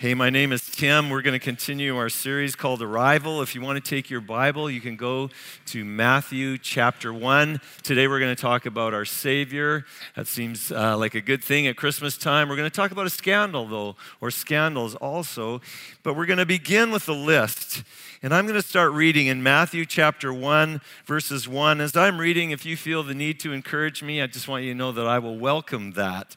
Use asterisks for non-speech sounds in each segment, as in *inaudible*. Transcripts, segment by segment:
Hey, my name is Tim. We're going to continue our series called Arrival. If you want to take your Bible, you can go to Matthew chapter 1. Today we're going to talk about our Savior. That seems uh, like a good thing at Christmas time. We're going to talk about a scandal, though, or scandals also. But we're going to begin with a list. And I'm going to start reading in Matthew chapter 1, verses 1. As I'm reading, if you feel the need to encourage me, I just want you to know that I will welcome that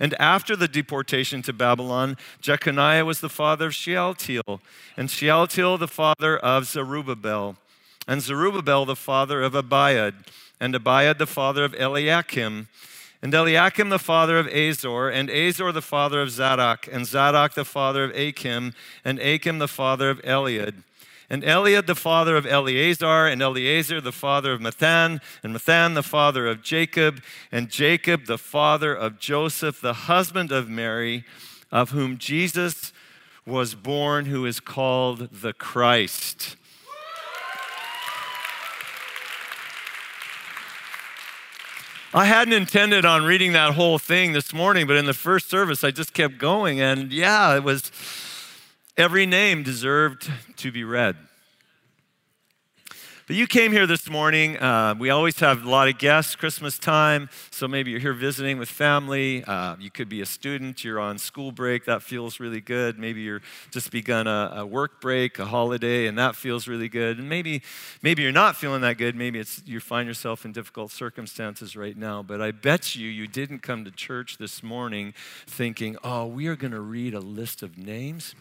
And after the deportation to Babylon, Jeconiah was the father of Shealtiel, and Shealtiel the father of Zerubbabel, and Zerubbabel the father of Abiud, and Abiud the father of Eliakim, and Eliakim the father of Azor, and Azor the father of Zadok, and Zadok the father of Achim, and Achim the father of Eliud and Eliud the father of Eleazar, and Eleazar the father of Matthan, and Matthan the father of Jacob, and Jacob the father of Joseph, the husband of Mary, of whom Jesus was born, who is called the Christ. I hadn't intended on reading that whole thing this morning, but in the first service, I just kept going. And yeah, it was Every name deserved to be read. But you came here this morning. Uh, we always have a lot of guests, Christmas time. So maybe you're here visiting with family. Uh, you could be a student. You're on school break. That feels really good. Maybe you're just begun a, a work break, a holiday, and that feels really good. And maybe, maybe you're not feeling that good. Maybe it's you find yourself in difficult circumstances right now. But I bet you you didn't come to church this morning thinking, "Oh, we are going to read a list of names."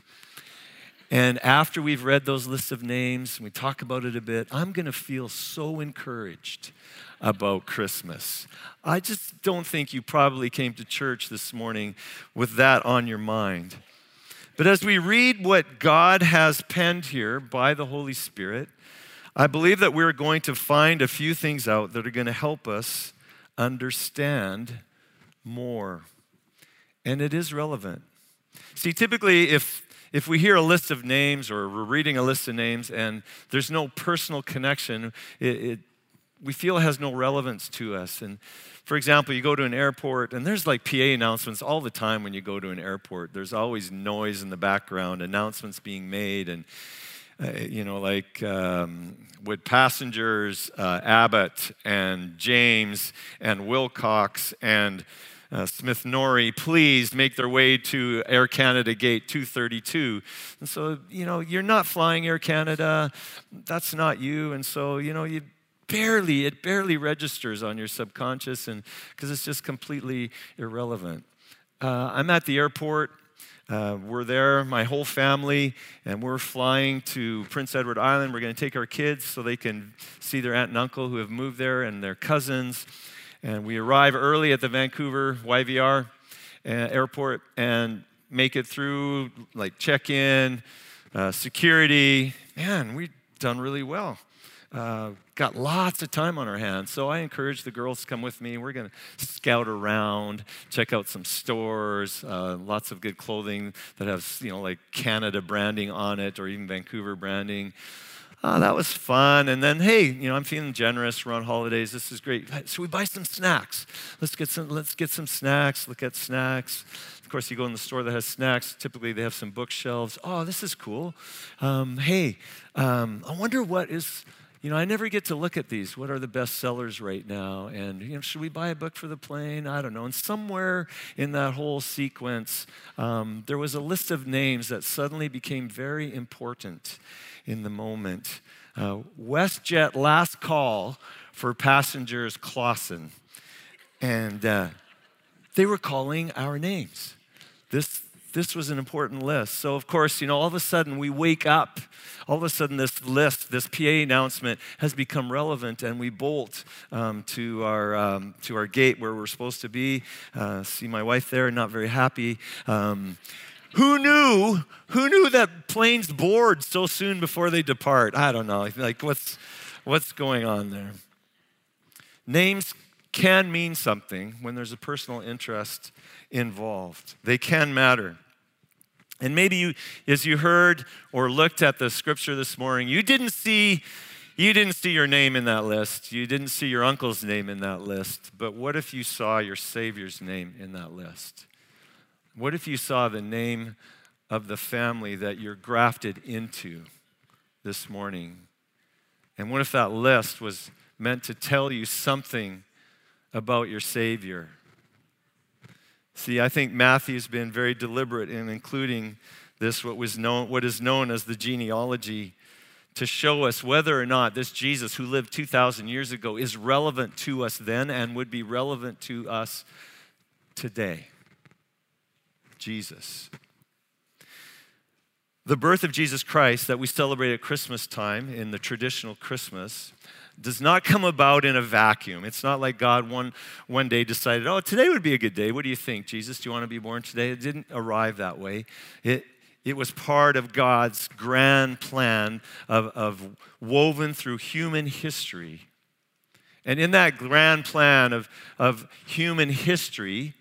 And after we've read those lists of names and we talk about it a bit, I'm going to feel so encouraged about Christmas. I just don't think you probably came to church this morning with that on your mind. But as we read what God has penned here by the Holy Spirit, I believe that we're going to find a few things out that are going to help us understand more. And it is relevant. See, typically, if if we hear a list of names or we're reading a list of names and there's no personal connection, it, it, we feel it has no relevance to us. And for example, you go to an airport and there's like PA announcements all the time when you go to an airport. There's always noise in the background, announcements being made, and uh, you know, like um, would passengers uh, Abbott and James and Wilcox and uh, Smith Norrie, please make their way to Air Canada Gate 232. And so, you know, you're not flying Air Canada, that's not you. And so, you know, you barely, it barely registers on your subconscious and because it's just completely irrelevant. Uh, I'm at the airport. Uh, we're there, my whole family, and we're flying to Prince Edward Island. We're going to take our kids so they can see their aunt and uncle who have moved there and their cousins. And we arrive early at the Vancouver YVR uh, airport and make it through like check in, uh, security. Man, we've done really well. Uh, got lots of time on our hands. So I encourage the girls to come with me. We're going to scout around, check out some stores, uh, lots of good clothing that has, you know, like Canada branding on it or even Vancouver branding. Oh, that was fun. And then, hey, you know, I'm feeling generous. We're on holidays. This is great. So we buy some snacks. Let's get some, let's get some snacks. Look at snacks. Of course, you go in the store that has snacks. Typically, they have some bookshelves. Oh, this is cool. Um, hey, um, I wonder what is, you know, I never get to look at these. What are the best sellers right now? And, you know, should we buy a book for the plane? I don't know. And somewhere in that whole sequence, um, there was a list of names that suddenly became very important in the moment. Uh, WestJet last call for passengers Clausen. And uh, they were calling our names. This, this was an important list. So, of course, you know, all of a sudden we wake up. All of a sudden, this list, this PA announcement has become relevant, and we bolt um, to, our, um, to our gate where we're supposed to be. Uh, see my wife there, not very happy. Um, who knew? Who knew that planes board so soon before they depart? I don't know. Like, what's, what's going on there? Names can mean something when there's a personal interest involved. They can matter. And maybe you, as you heard or looked at the scripture this morning, you didn't see you didn't see your name in that list. You didn't see your uncle's name in that list. But what if you saw your Savior's name in that list? What if you saw the name of the family that you're grafted into this morning? And what if that list was meant to tell you something about your Savior? See, I think Matthew's been very deliberate in including this, what, was known, what is known as the genealogy, to show us whether or not this Jesus who lived 2,000 years ago is relevant to us then and would be relevant to us today. Jesus. The birth of Jesus Christ that we celebrate at Christmas time in the traditional Christmas does not come about in a vacuum. It's not like God one, one day decided, oh, today would be a good day. What do you think, Jesus? Do you want to be born today? It didn't arrive that way. It, it was part of God's grand plan of, of woven through human history. And in that grand plan of, of human history,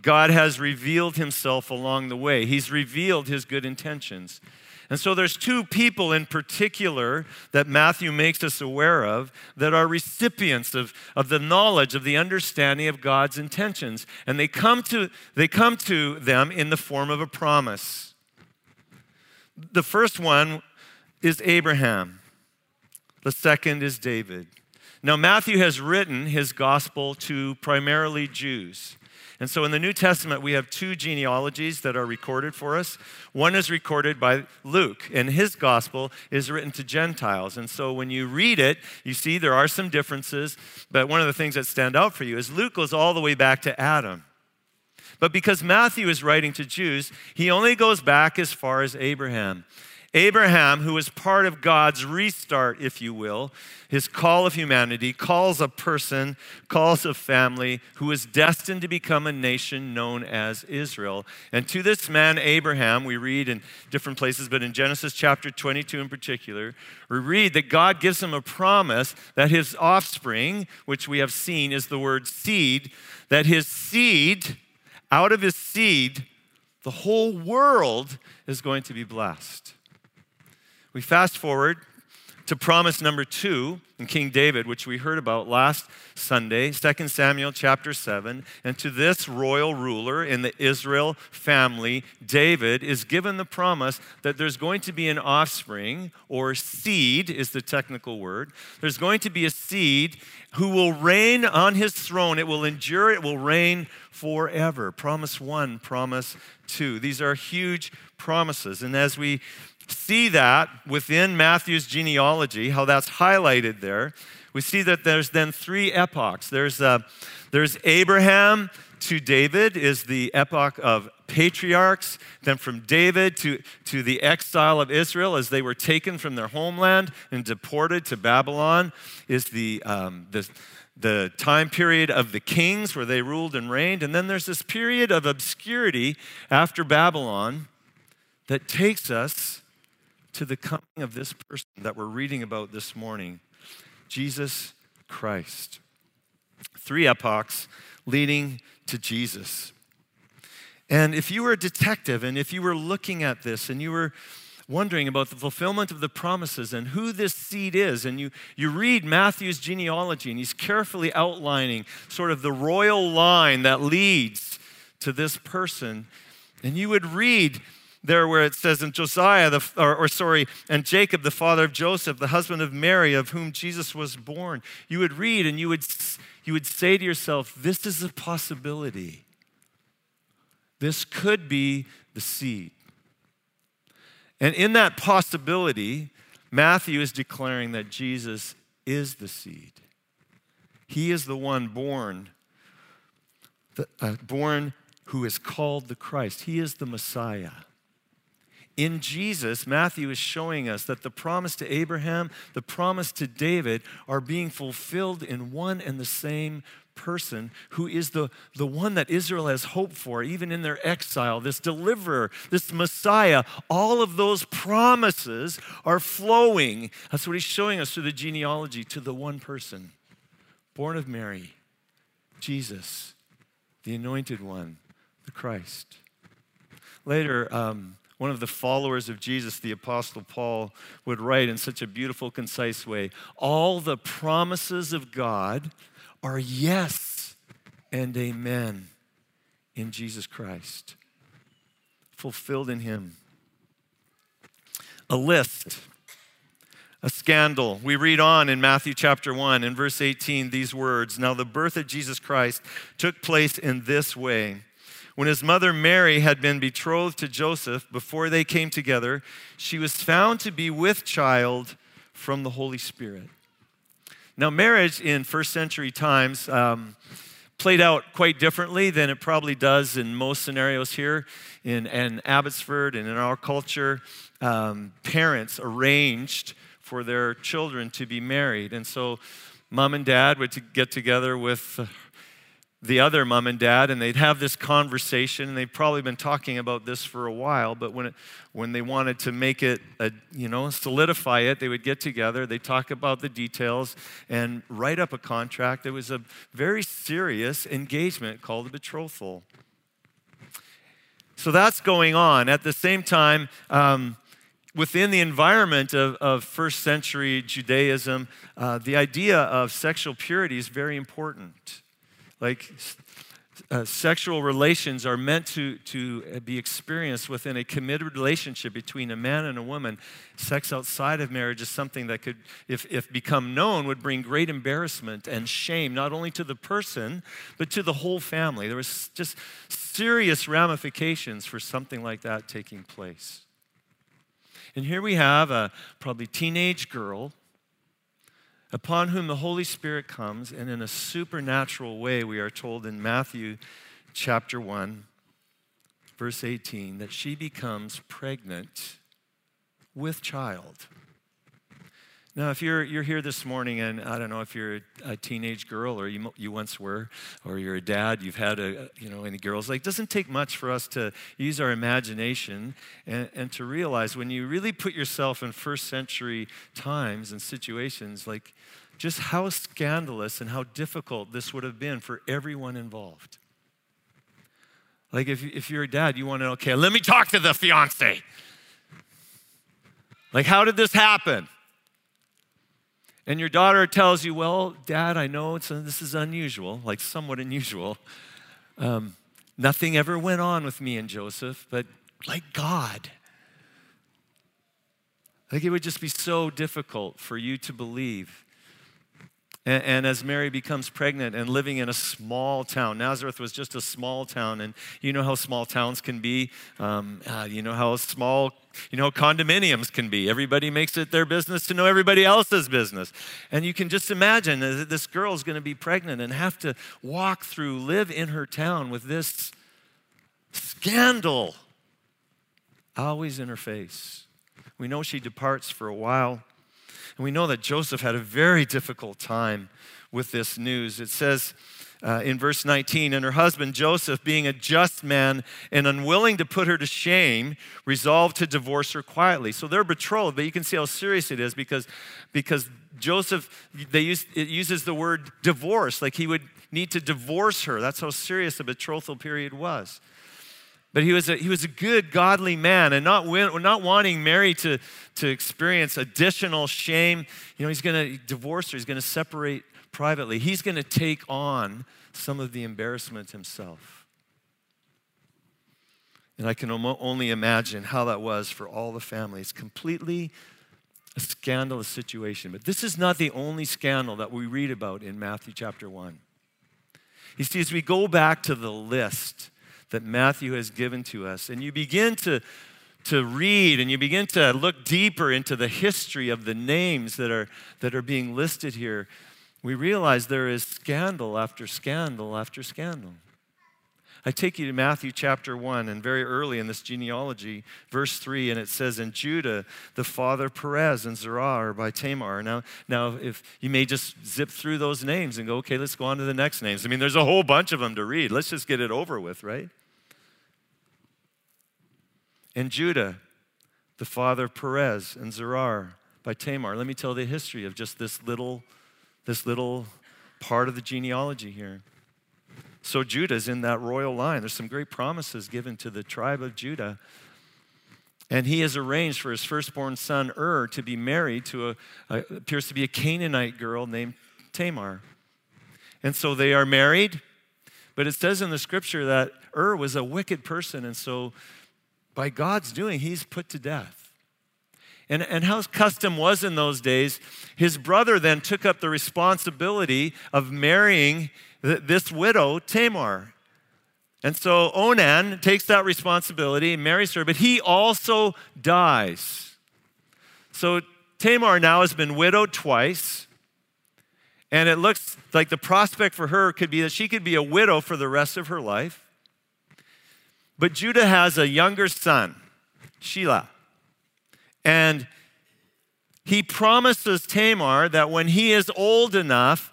God has revealed himself along the way. He's revealed his good intentions. And so there's two people in particular that Matthew makes us aware of that are recipients of, of the knowledge, of the understanding of God's intentions. And they come, to, they come to them in the form of a promise. The first one is Abraham, the second is David. Now, Matthew has written his gospel to primarily Jews. And so in the New Testament, we have two genealogies that are recorded for us. One is recorded by Luke, and his gospel is written to Gentiles. And so when you read it, you see there are some differences, but one of the things that stand out for you is Luke goes all the way back to Adam. But because Matthew is writing to Jews, he only goes back as far as Abraham. Abraham, who is part of God's restart, if you will, his call of humanity, calls a person, calls a family who is destined to become a nation known as Israel. And to this man, Abraham, we read in different places, but in Genesis chapter 22 in particular, we read that God gives him a promise that his offspring, which we have seen is the word seed, that his seed, out of his seed, the whole world is going to be blessed. We fast forward to promise number two in King David, which we heard about last Sunday, 2 Samuel chapter 7. And to this royal ruler in the Israel family, David is given the promise that there's going to be an offspring, or seed is the technical word. There's going to be a seed who will reign on his throne. It will endure, it will reign forever. Promise one, promise two. These are huge promises. And as we see that within Matthew's genealogy, how that's highlighted there. We see that there's then three epochs. There's, uh, there's Abraham to David is the epoch of patriarchs. Then from David to, to the exile of Israel as they were taken from their homeland and deported to Babylon is the, um, the, the time period of the kings where they ruled and reigned. And then there's this period of obscurity after Babylon that takes us to the coming of this person that we're reading about this morning Jesus Christ. Three epochs leading to Jesus. And if you were a detective and if you were looking at this and you were wondering about the fulfillment of the promises and who this seed is. And you, you read Matthew's genealogy, and he's carefully outlining sort of the royal line that leads to this person. And you would read there where it says, in Josiah, the, or, or sorry, and Jacob, the father of Joseph, the husband of Mary, of whom Jesus was born. You would read and you would, you would say to yourself, this is a possibility. This could be the seed. And in that possibility, Matthew is declaring that Jesus is the seed. He is the one born, the, uh, born who is called the Christ. He is the Messiah. In Jesus, Matthew is showing us that the promise to Abraham, the promise to David are being fulfilled in one and the same person who is the, the one that Israel has hoped for, even in their exile, this deliverer, this Messiah. All of those promises are flowing. That's what he's showing us through the genealogy to the one person, born of Mary, Jesus, the anointed one, the Christ. Later, um, one of the followers of Jesus, the Apostle Paul, would write in such a beautiful, concise way All the promises of God are yes and amen in Jesus Christ, fulfilled in Him. A list, a scandal. We read on in Matthew chapter 1, in verse 18, these words Now the birth of Jesus Christ took place in this way. When his mother Mary had been betrothed to Joseph, before they came together, she was found to be with child from the Holy Spirit. Now, marriage in first century times um, played out quite differently than it probably does in most scenarios here in, in Abbotsford and in our culture. Um, parents arranged for their children to be married. And so, mom and dad would get together with the other mom and dad and they'd have this conversation and they've probably been talking about this for a while but when it, when they wanted to make it a, you know solidify it they would get together they talk about the details and write up a contract. It was a very serious engagement called a betrothal. So that's going on. At the same time um, within the environment of, of first century judaism uh, the idea of sexual purity is very important like, uh, sexual relations are meant to, to be experienced within a committed relationship between a man and a woman. Sex outside of marriage is something that could, if, if become known, would bring great embarrassment and shame, not only to the person, but to the whole family. There was just serious ramifications for something like that taking place. And here we have a probably teenage girl upon whom the Holy Spirit comes, and in a supernatural way, we are told in Matthew chapter 1, verse 18, that she becomes pregnant with child. Now, if you're, you're here this morning, and I don't know if you're a, teenage girl or you, you once were, or you're a dad, you've had a, you know, any girls, like, it doesn't take much for us to use our imagination and, and to realize when you really put yourself in first century times and situations, like, just how scandalous and how difficult this would have been for everyone involved. Like, if, if you're a dad, you want to know, okay, let me talk to the fiance. Like, how did this happen? And your daughter tells you, Well, dad, I know it's, this is unusual, like somewhat unusual. Um, nothing ever went on with me and Joseph, but like God. Like it would just be so difficult for you to believe and, and, as Mary becomes pregnant and living in a small town, Nazareth was just a small town, and you know how small towns can be. Um, uh, you know how small, you know, condominiums can be. Everybody makes it their business to know everybody else's business. And you can just imagine that this girl is going to be pregnant and have to walk through, live in her town with this scandal always in her face. We know she departs for a while. And we know that Joseph had a very difficult time with this news. It says uh, in verse 19, and her husband Joseph, being a just man and unwilling to put her to shame, resolved to divorce her quietly. So they're betrothed, but you can see how serious it is because, because Joseph, they use, it uses the word divorce, like he would need to divorce her. That's how serious the betrothal period was. But he was a, he was a good, godly man and not, not wanting Mary to, to experience additional shame. You know, he's going to divorce her, he's going to separate privately. He's going to take on some of the embarrassment himself. And I can only imagine how that was for all the families. Completely a scandalous situation. But this is not the only scandal that we read about in Matthew chapter 1. You see, as we go back to the list that Matthew has given to us, and you begin to, to read and you begin to look deeper into the history of the names that are, that are being listed here, we realize there is scandal after scandal after scandal. I take you to Matthew chapter 1, and very early in this genealogy, verse 3, and it says, In Judah, the father Perez and Zerah by Tamar. Now, now, if you may just zip through those names and go, okay, let's go on to the next names. I mean, there's a whole bunch of them to read. Let's just get it over with, right? In Judah, the father of Perez and Zerah by Tamar. Let me tell the history of just this little, this little part of the genealogy here. So Judah's in that royal line. There's some great promises given to the tribe of Judah. And he has arranged for his firstborn son Ur to be married to a, a appears to be a Canaanite girl named Tamar. And so they are married, but it says in the scripture that Ur was a wicked person, and so by God's doing, he's put to death. And, and how custom was in those days, his brother then took up the responsibility of marrying this widow, Tamar. And so Onan takes that responsibility and marries her, but he also dies. So Tamar now has been widowed twice. And it looks like the prospect for her could be that she could be a widow for the rest of her life. But Judah has a younger son, Shelah. And he promises Tamar that when he is old enough,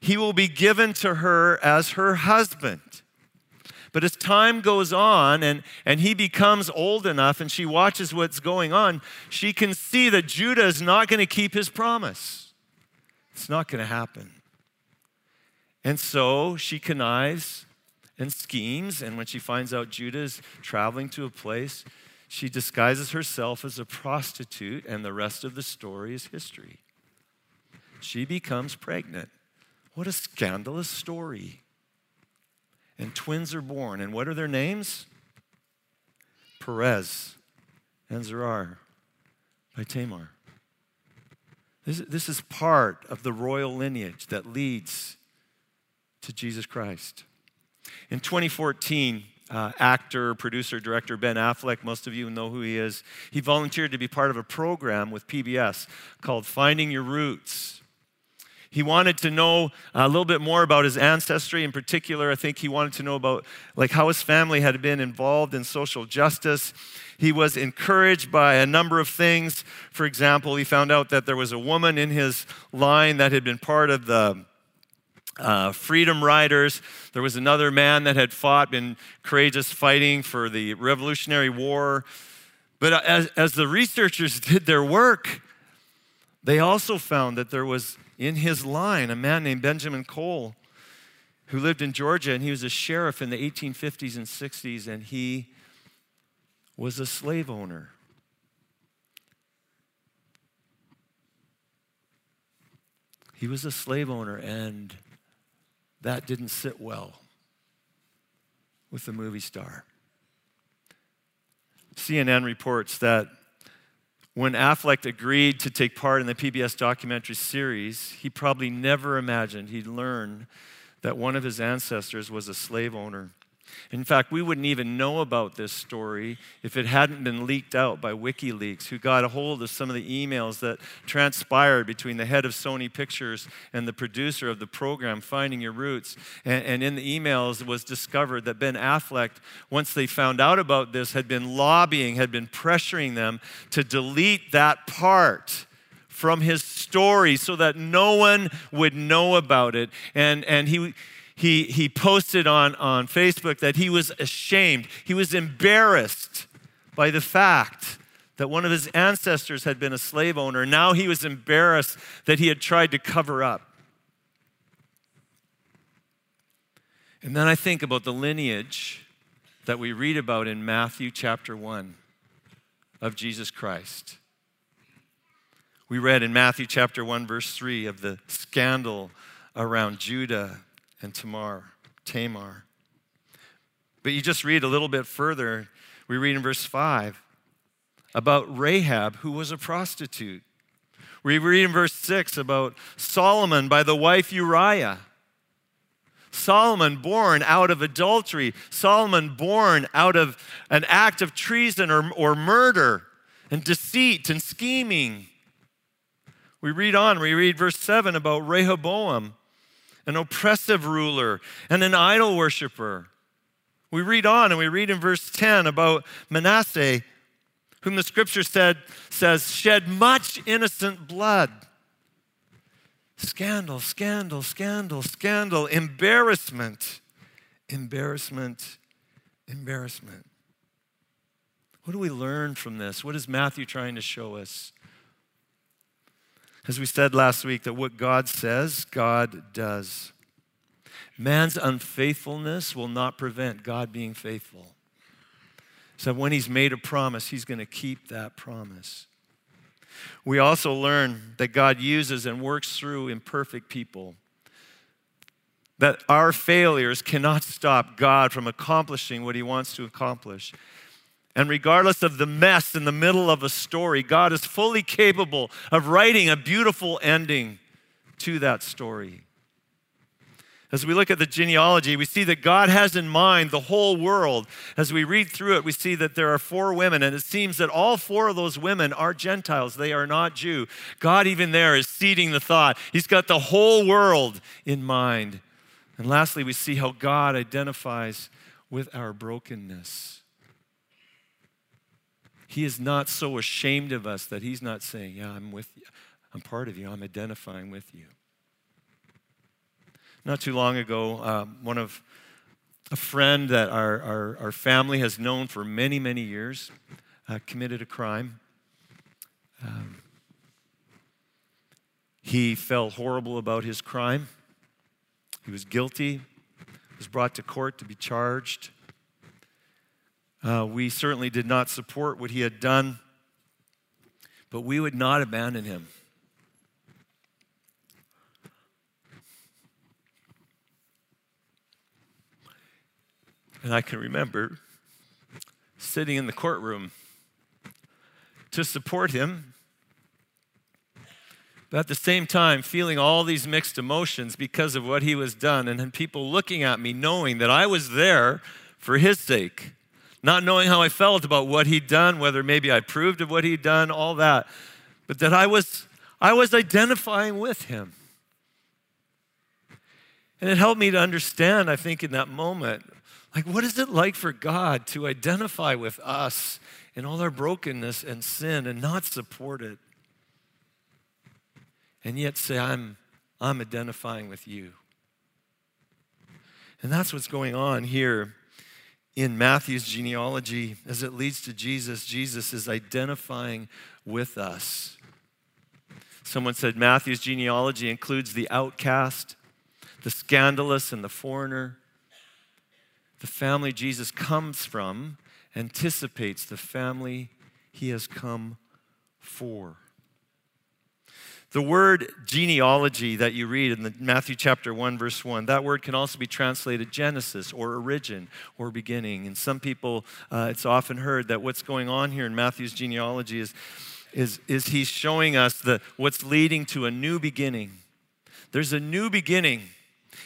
he will be given to her as her husband. But as time goes on and, and he becomes old enough and she watches what's going on, she can see that Judah is not going to keep his promise. It's not going to happen. And so she connives and schemes. And when she finds out Judah is traveling to a place, she disguises herself as a prostitute, and the rest of the story is history. She becomes pregnant. What a scandalous story. And twins are born. And what are their names? Perez and Zerah by Tamar. This, this is part of the royal lineage that leads to Jesus Christ. In 2014, uh, actor, producer, director Ben Affleck, most of you know who he is, he volunteered to be part of a program with PBS called Finding Your Roots. He wanted to know a little bit more about his ancestry. In particular, I think he wanted to know about like how his family had been involved in social justice. He was encouraged by a number of things. For example, he found out that there was a woman in his line that had been part of the uh, freedom riders. There was another man that had fought, been courageous fighting for the Revolutionary War. But as, as the researchers *laughs* did their work, they also found that there was in his line a man named Benjamin Cole who lived in Georgia and he was a sheriff in the 1850s and 60s and he was a slave owner. He was a slave owner and that didn't sit well with the movie star. CNN reports that when Affleck agreed to take part in the PBS documentary series, he probably never imagined he'd learn that one of his ancestors was a slave owner. In fact, we wouldn't even know about this story if it hadn't been leaked out by WikiLeaks, who got a hold of some of the emails that transpired between the head of Sony Pictures and the producer of the program, Finding Your Roots. And, and in the emails was discovered that Ben Affleck, once they found out about this, had been lobbying, had been pressuring them to delete that part from his story so that no one would know about it. And, and he he, he posted on, on Facebook that he was ashamed, he was embarrassed by the fact that one of his ancestors had been a slave owner. Now he was embarrassed that he had tried to cover up. And then I think about the lineage that we read about in Matthew chapter 1 of Jesus Christ. We read in Matthew chapter 1, verse 3 of the scandal around Judah and Tamar. Tamar. But you just read a little bit further, we read in verse 5 about Rahab, who was a prostitute. We read in verse 6 about Solomon by the wife Uriah. Solomon born out of adultery, Solomon born out of an act of treason or, or murder and deceit and scheming. We read on, we read verse 7 about Rehoboam, an oppressive ruler and an idol worshiper. We read on and we read in verse 10 about Manasseh, whom the scripture said, says, shed much innocent blood. Scandal, scandal, scandal, scandal, embarrassment, embarrassment, embarrassment. What do we learn from this? What is Matthew trying to show us? As we said last week, that what God says, God does. Man's unfaithfulness will not prevent God being faithful. So when he's made a promise, he's going to keep that promise. We also learn that God uses and works through imperfect people. That our failures cannot stop God from accomplishing what he wants to accomplish. And regardless of the mess in the middle of a story, God is fully capable of writing a beautiful ending to that story. As we look at the genealogy, we see that God has in mind the whole world. As we read through it, we see that there are four women, and it seems that all four of those women are Gentiles. They are not Jew. God, even there, is seeding the thought. He's got the whole world in mind. And lastly, we see how God identifies with our brokenness. He is not so ashamed of us that He's not saying, Yeah, I'm with you. I'm part of you. I'm identifying with you. Not too long ago, um, one of a friend that our, our, our, family has known for many, many years uh, committed a crime. Um, he felt horrible about his crime. He was guilty, was brought to court to be charged. Uh, we certainly did not support what he had done, but we would not abandon him. And I can remember sitting in the courtroom to support him, but at the same time feeling all these mixed emotions because of what he was done, and people looking at me knowing that I was there for his sake, not knowing how I felt about what he'd done, whether maybe I approved of what he'd done, all that, but that I was I was identifying with him. And it helped me to understand, I think, in that moment, like, what is it like for God to identify with us in all our brokenness and sin and not support it? And yet say, I'm, I'm identifying with you. And that's what's going on here in Matthew's genealogy as it leads to Jesus. Jesus is identifying with us. Someone said Matthew's genealogy includes the outcast, the scandalous, and the foreigner the family Jesus comes from anticipates the family he has come for. The word genealogy that you read in the Matthew chapter 1 verse 1, that word can also be translated Genesis or origin or beginning. And some people, uh, it's often heard that what's going on here in Matthew's genealogy is, is, is he's showing us the, what's leading to a new beginning. There's a new beginning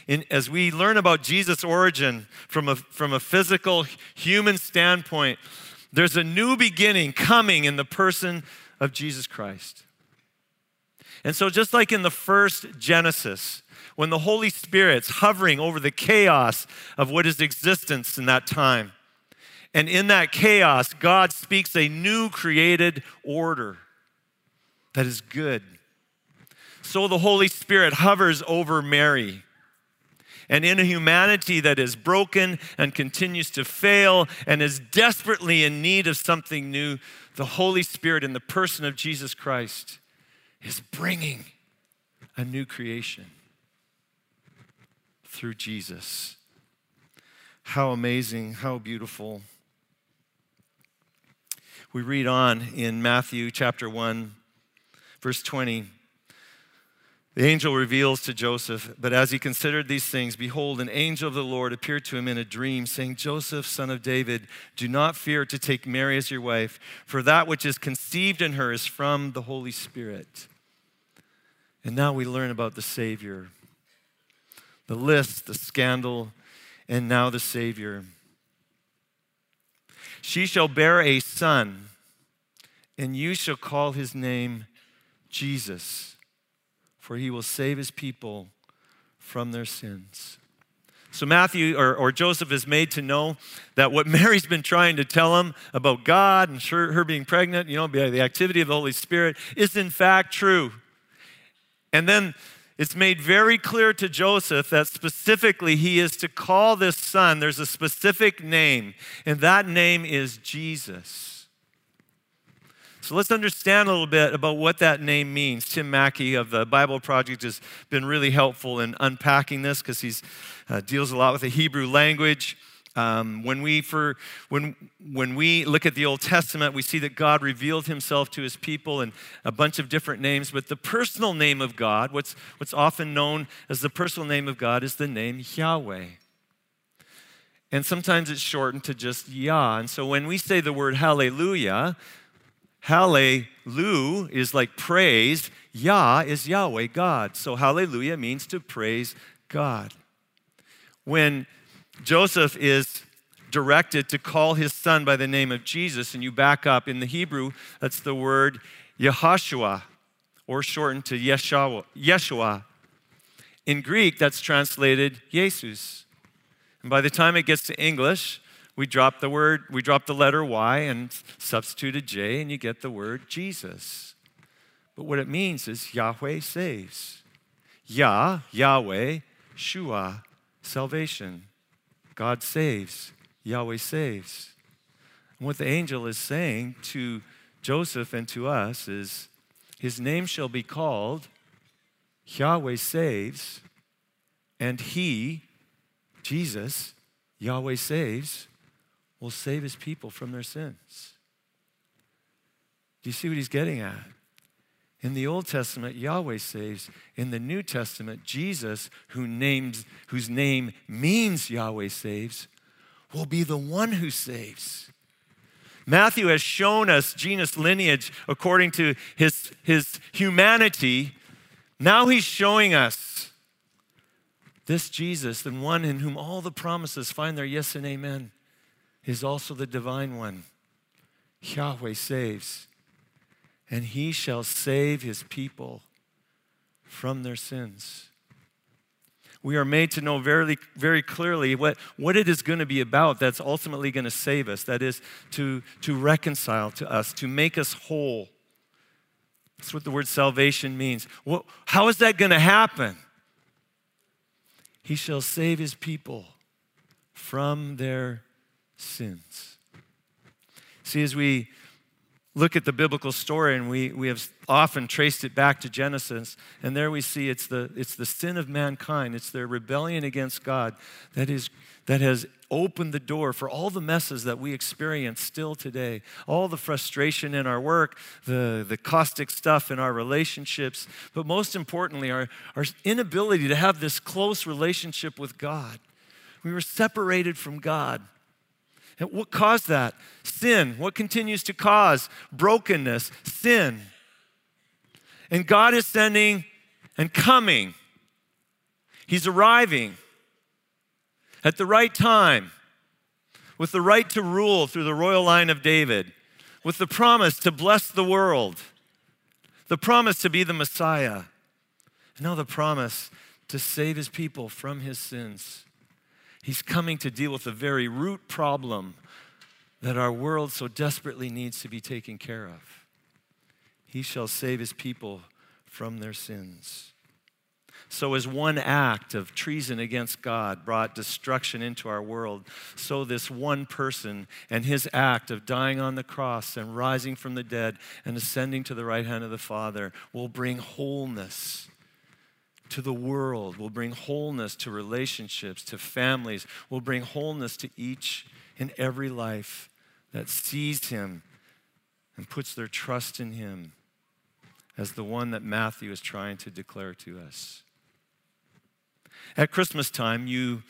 in, as we learn about Jesus' origin from a, from a physical human standpoint, there's a new beginning coming in the person of Jesus Christ. And so, just like in the first Genesis, when the Holy Spirit's hovering over the chaos of what is existence in that time, and in that chaos, God speaks a new created order that is good. So the Holy Spirit hovers over Mary and in a humanity that is broken and continues to fail and is desperately in need of something new, the Holy Spirit in the person of Jesus Christ is bringing a new creation through Jesus. How amazing, how beautiful. We read on in Matthew chapter 1, verse 20. The angel reveals to Joseph, but as he considered these things, behold, an angel of the Lord appeared to him in a dream, saying, Joseph, son of David, do not fear to take Mary as your wife, for that which is conceived in her is from the Holy Spirit. And now we learn about the Savior the list, the scandal, and now the Savior. She shall bear a son, and you shall call his name Jesus for he will save his people from their sins. So, Matthew or, or, Joseph is made to know that what *laughs* Mary's been trying to tell him about God and her, her being pregnant, you know, the activity of the Holy Spirit, is in fact true. And then it's made very clear to Joseph that specifically he is to call this son, there's a specific name, and that name is Jesus. So let's understand a little bit about what that name means. Tim Mackie of the Bible Project has been really helpful in unpacking this because he uh, deals a lot with the Hebrew language. Um, when, we for, when, when we look at the Old Testament, we see that God revealed himself to his people in a bunch of different names, but the personal name of God, what's, what's often known as the personal name of God, is the name Yahweh. And sometimes it's shortened to just Yah. And so when we say the word hallelujah, Hallelu is like praise. Yah is Yahweh, God. So hallelujah means to praise God. When Joseph is directed to call his son by the name of Jesus, and you back up in the Hebrew, that's the word Yehoshua, or shortened to Yeshua. Yeshua. In Greek, that's translated Jesus. And by the time it gets to English, we drop the word, we drop the letter Y and substitute a J, and you get the word Jesus. But what it means is Yahweh saves. Yah, Yahweh, Shua, salvation. God saves. Yahweh saves. And what the angel is saying to Joseph and to us is his name shall be called Yahweh saves, and he, Jesus, Yahweh saves, will save his people from their sins. Do you see what he's getting at? In the Old Testament, Yahweh saves. In the New Testament, Jesus, who names, whose name means Yahweh saves, will be the one who saves. Matthew has shown us Jesus' lineage according to his, his humanity. Now he's showing us this Jesus, the one in whom all the promises find their yes and amen is also the divine one. Yahweh saves, and he shall save his people from their sins. We are made to know very, very clearly what, what it is going to be about that's ultimately going to save us. That is, to, to reconcile to us, to make us whole. That's what the word salvation means. How is that going to happen? He shall save his people from their sins. See, as we look at the biblical story, and we, we have often traced it back to Genesis, and there we see it's the, it's the sin of mankind, it's their rebellion against God that, is, that has opened the door for all the messes that we experience still today. All the frustration in our work, the, the caustic stuff in our relationships, but most importantly, our, our inability to have this close relationship with God. We were separated from God. What caused that? Sin. What continues to cause? Brokenness, sin. And God is sending and coming. He's arriving at the right time with the right to rule through the royal line of David, with the promise to bless the world, the promise to be the Messiah, and now the promise to save his people from his sins. He's coming to deal with the very root problem that our world so desperately needs to be taken care of. He shall save his people from their sins. So, as one act of treason against God brought destruction into our world, so this one person and his act of dying on the cross and rising from the dead and ascending to the right hand of the Father will bring wholeness to the world, will bring wholeness to relationships, to families, will bring wholeness to each and every life that sees him and puts their trust in him as the one that Matthew is trying to declare to us. At Christmas time, you,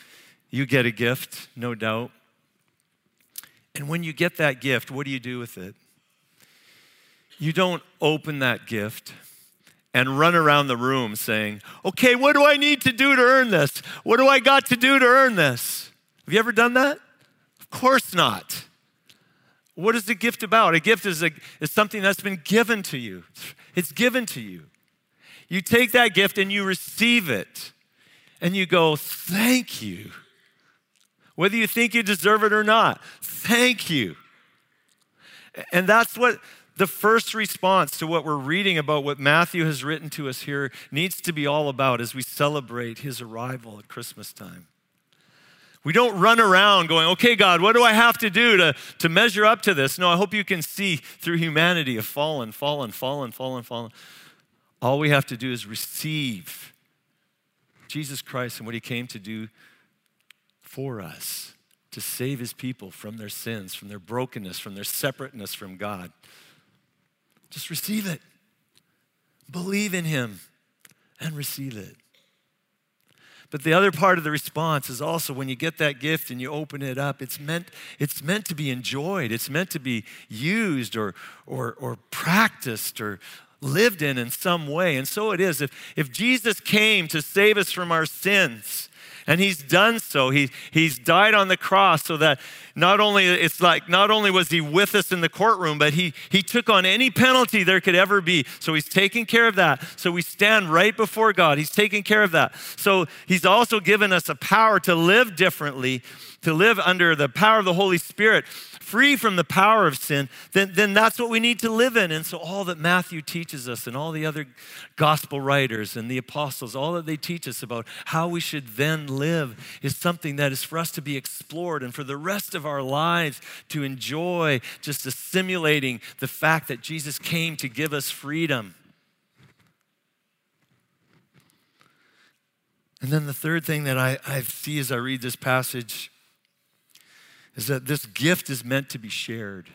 you get a gift, no doubt. And when you get that gift, what do you do with it? You don't open that gift and run around the room saying, Okay, what do I need to do to earn this? What do I got to do to earn this? Have you ever done that? Of course not. What is the gift about? A gift is, a, is something that's been given to you. It's given to you. You take that gift and you receive it, and you go, Thank you. Whether you think you deserve it or not, thank you. And that's what the first response to what we're reading about what Matthew has written to us here needs to be all about as we celebrate his arrival at Christmas time. We don't run around going, okay, God, what do I have to do to, to measure up to this? No, I hope you can see through humanity of fallen, fallen, fallen, fallen, fallen. All we have to do is receive Jesus Christ and what he came to do for us, to save his people from their sins, from their brokenness, from their separateness from God. Just receive it. Believe in him and receive it. But the other part of the response is also when you get that gift and you open it up, it's meant, it's meant to be enjoyed. It's meant to be used or, or, or practiced or lived in in some way. And so it is. If, if Jesus came to save us from our sins, and he's done so. He, he's died on the cross so that not only it's like not only was he with us in the courtroom, but he, he took on any penalty there could ever be. So he's taking care of that. So we stand right before God. He's taking care of that. So he's also given us a power to live differently, to live under the power of the Holy Spirit free from the power of sin, then, then that's what we need to live in. And so, all that Matthew teaches us and all the other gospel writers and the apostles, all that they teach us about how we should then live is something that is for us to be explored and for the rest of our lives to enjoy just assimilating the fact that Jesus came to give us freedom. And then the third thing that I, I see as I read this passage is that this gift is meant to be shared.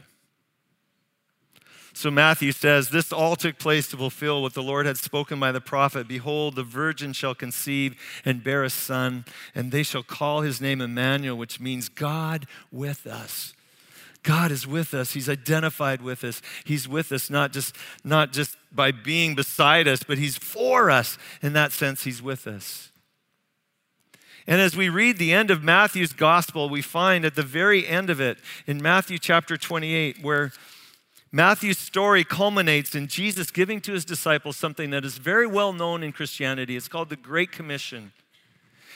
So Matthew says, This all took place to fulfill what the Lord had spoken by the prophet. Behold, the virgin shall conceive and bear a son, and they shall call his name Emmanuel, which means God with us. God is with us. He's identified with us. He's with us not just, not just by being beside us, but He's for us. In that sense, He's with us. And as we read the end of Matthew's gospel, we find at the very end of it, in Matthew chapter 28, where Matthew's story culminates in Jesus giving to his disciples something that is very well known in Christianity. It's called the Great Commission.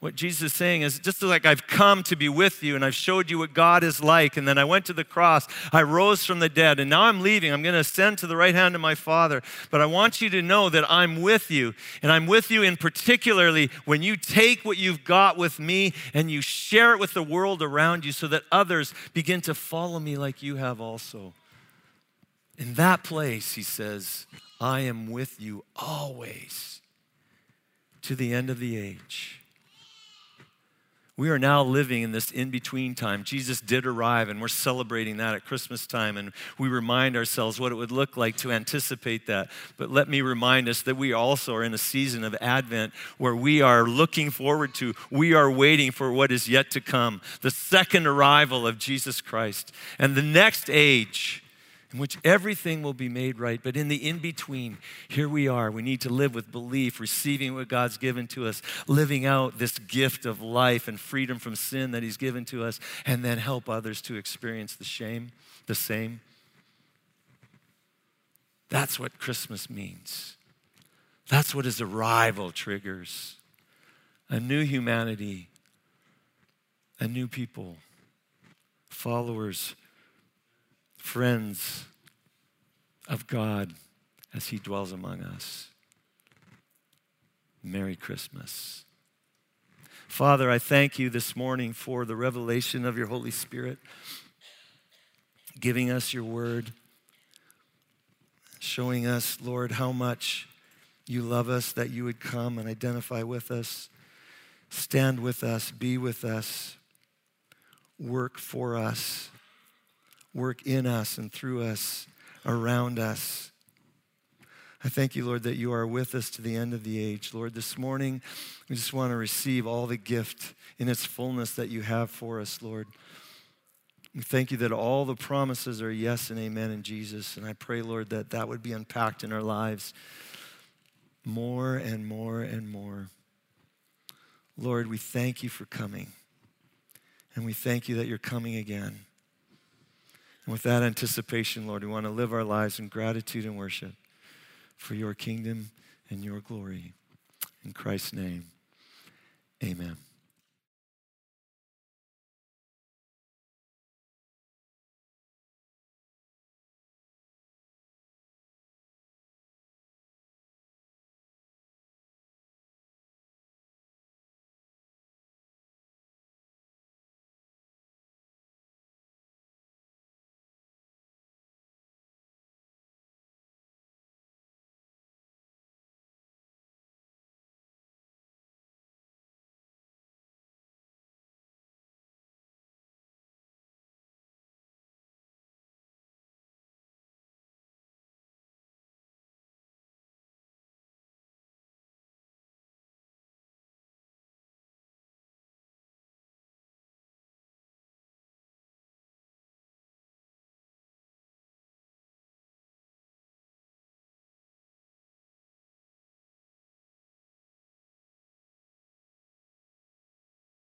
what Jesus is saying is just like I've come to be with you and I've showed you what God is like, and then I went to the cross, I rose from the dead, and now I'm leaving. I'm going to ascend to the right hand of my Father. But I want you to know that I'm with you, and I'm with you in particularly when you take what you've got with me and you share it with the world around you so that others begin to follow me like you have also. In that place, he says, I am with you always to the end of the age. We are now living in this in between time. Jesus did arrive, and we're celebrating that at Christmas time, and we remind ourselves what it would look like to anticipate that. But let me remind us that we also are in a season of Advent where we are looking forward to, we are waiting for what is yet to come the second arrival of Jesus Christ and the next age in which everything will be made right. But in the in between, here we are. We need to live with belief, receiving what God's given to us, living out this gift of life and freedom from sin that He's given to us, and then help others to experience the shame, the same. That's what Christmas means. That's what His arrival triggers a new humanity, a new people, followers friends of God as He dwells among us. Merry Christmas. Father, I thank you this morning for the revelation of your Holy Spirit, giving us your word, showing us, Lord, how much you love us, that you would come and identify with us, stand with us, be with us, work for us, work in us and through us, around us. I thank you, Lord, that you are with us to the end of the age. Lord, this morning, we just want to receive all the gift in its fullness that you have for us, Lord. We thank you that all the promises are yes and amen in Jesus. And I pray, Lord, that that would be unpacked in our lives more and more and more. Lord, we thank you for coming. And we thank you that you're coming again. With that anticipation, Lord, we want to live our lives in gratitude and worship for your kingdom and your glory. In Christ's name, amen.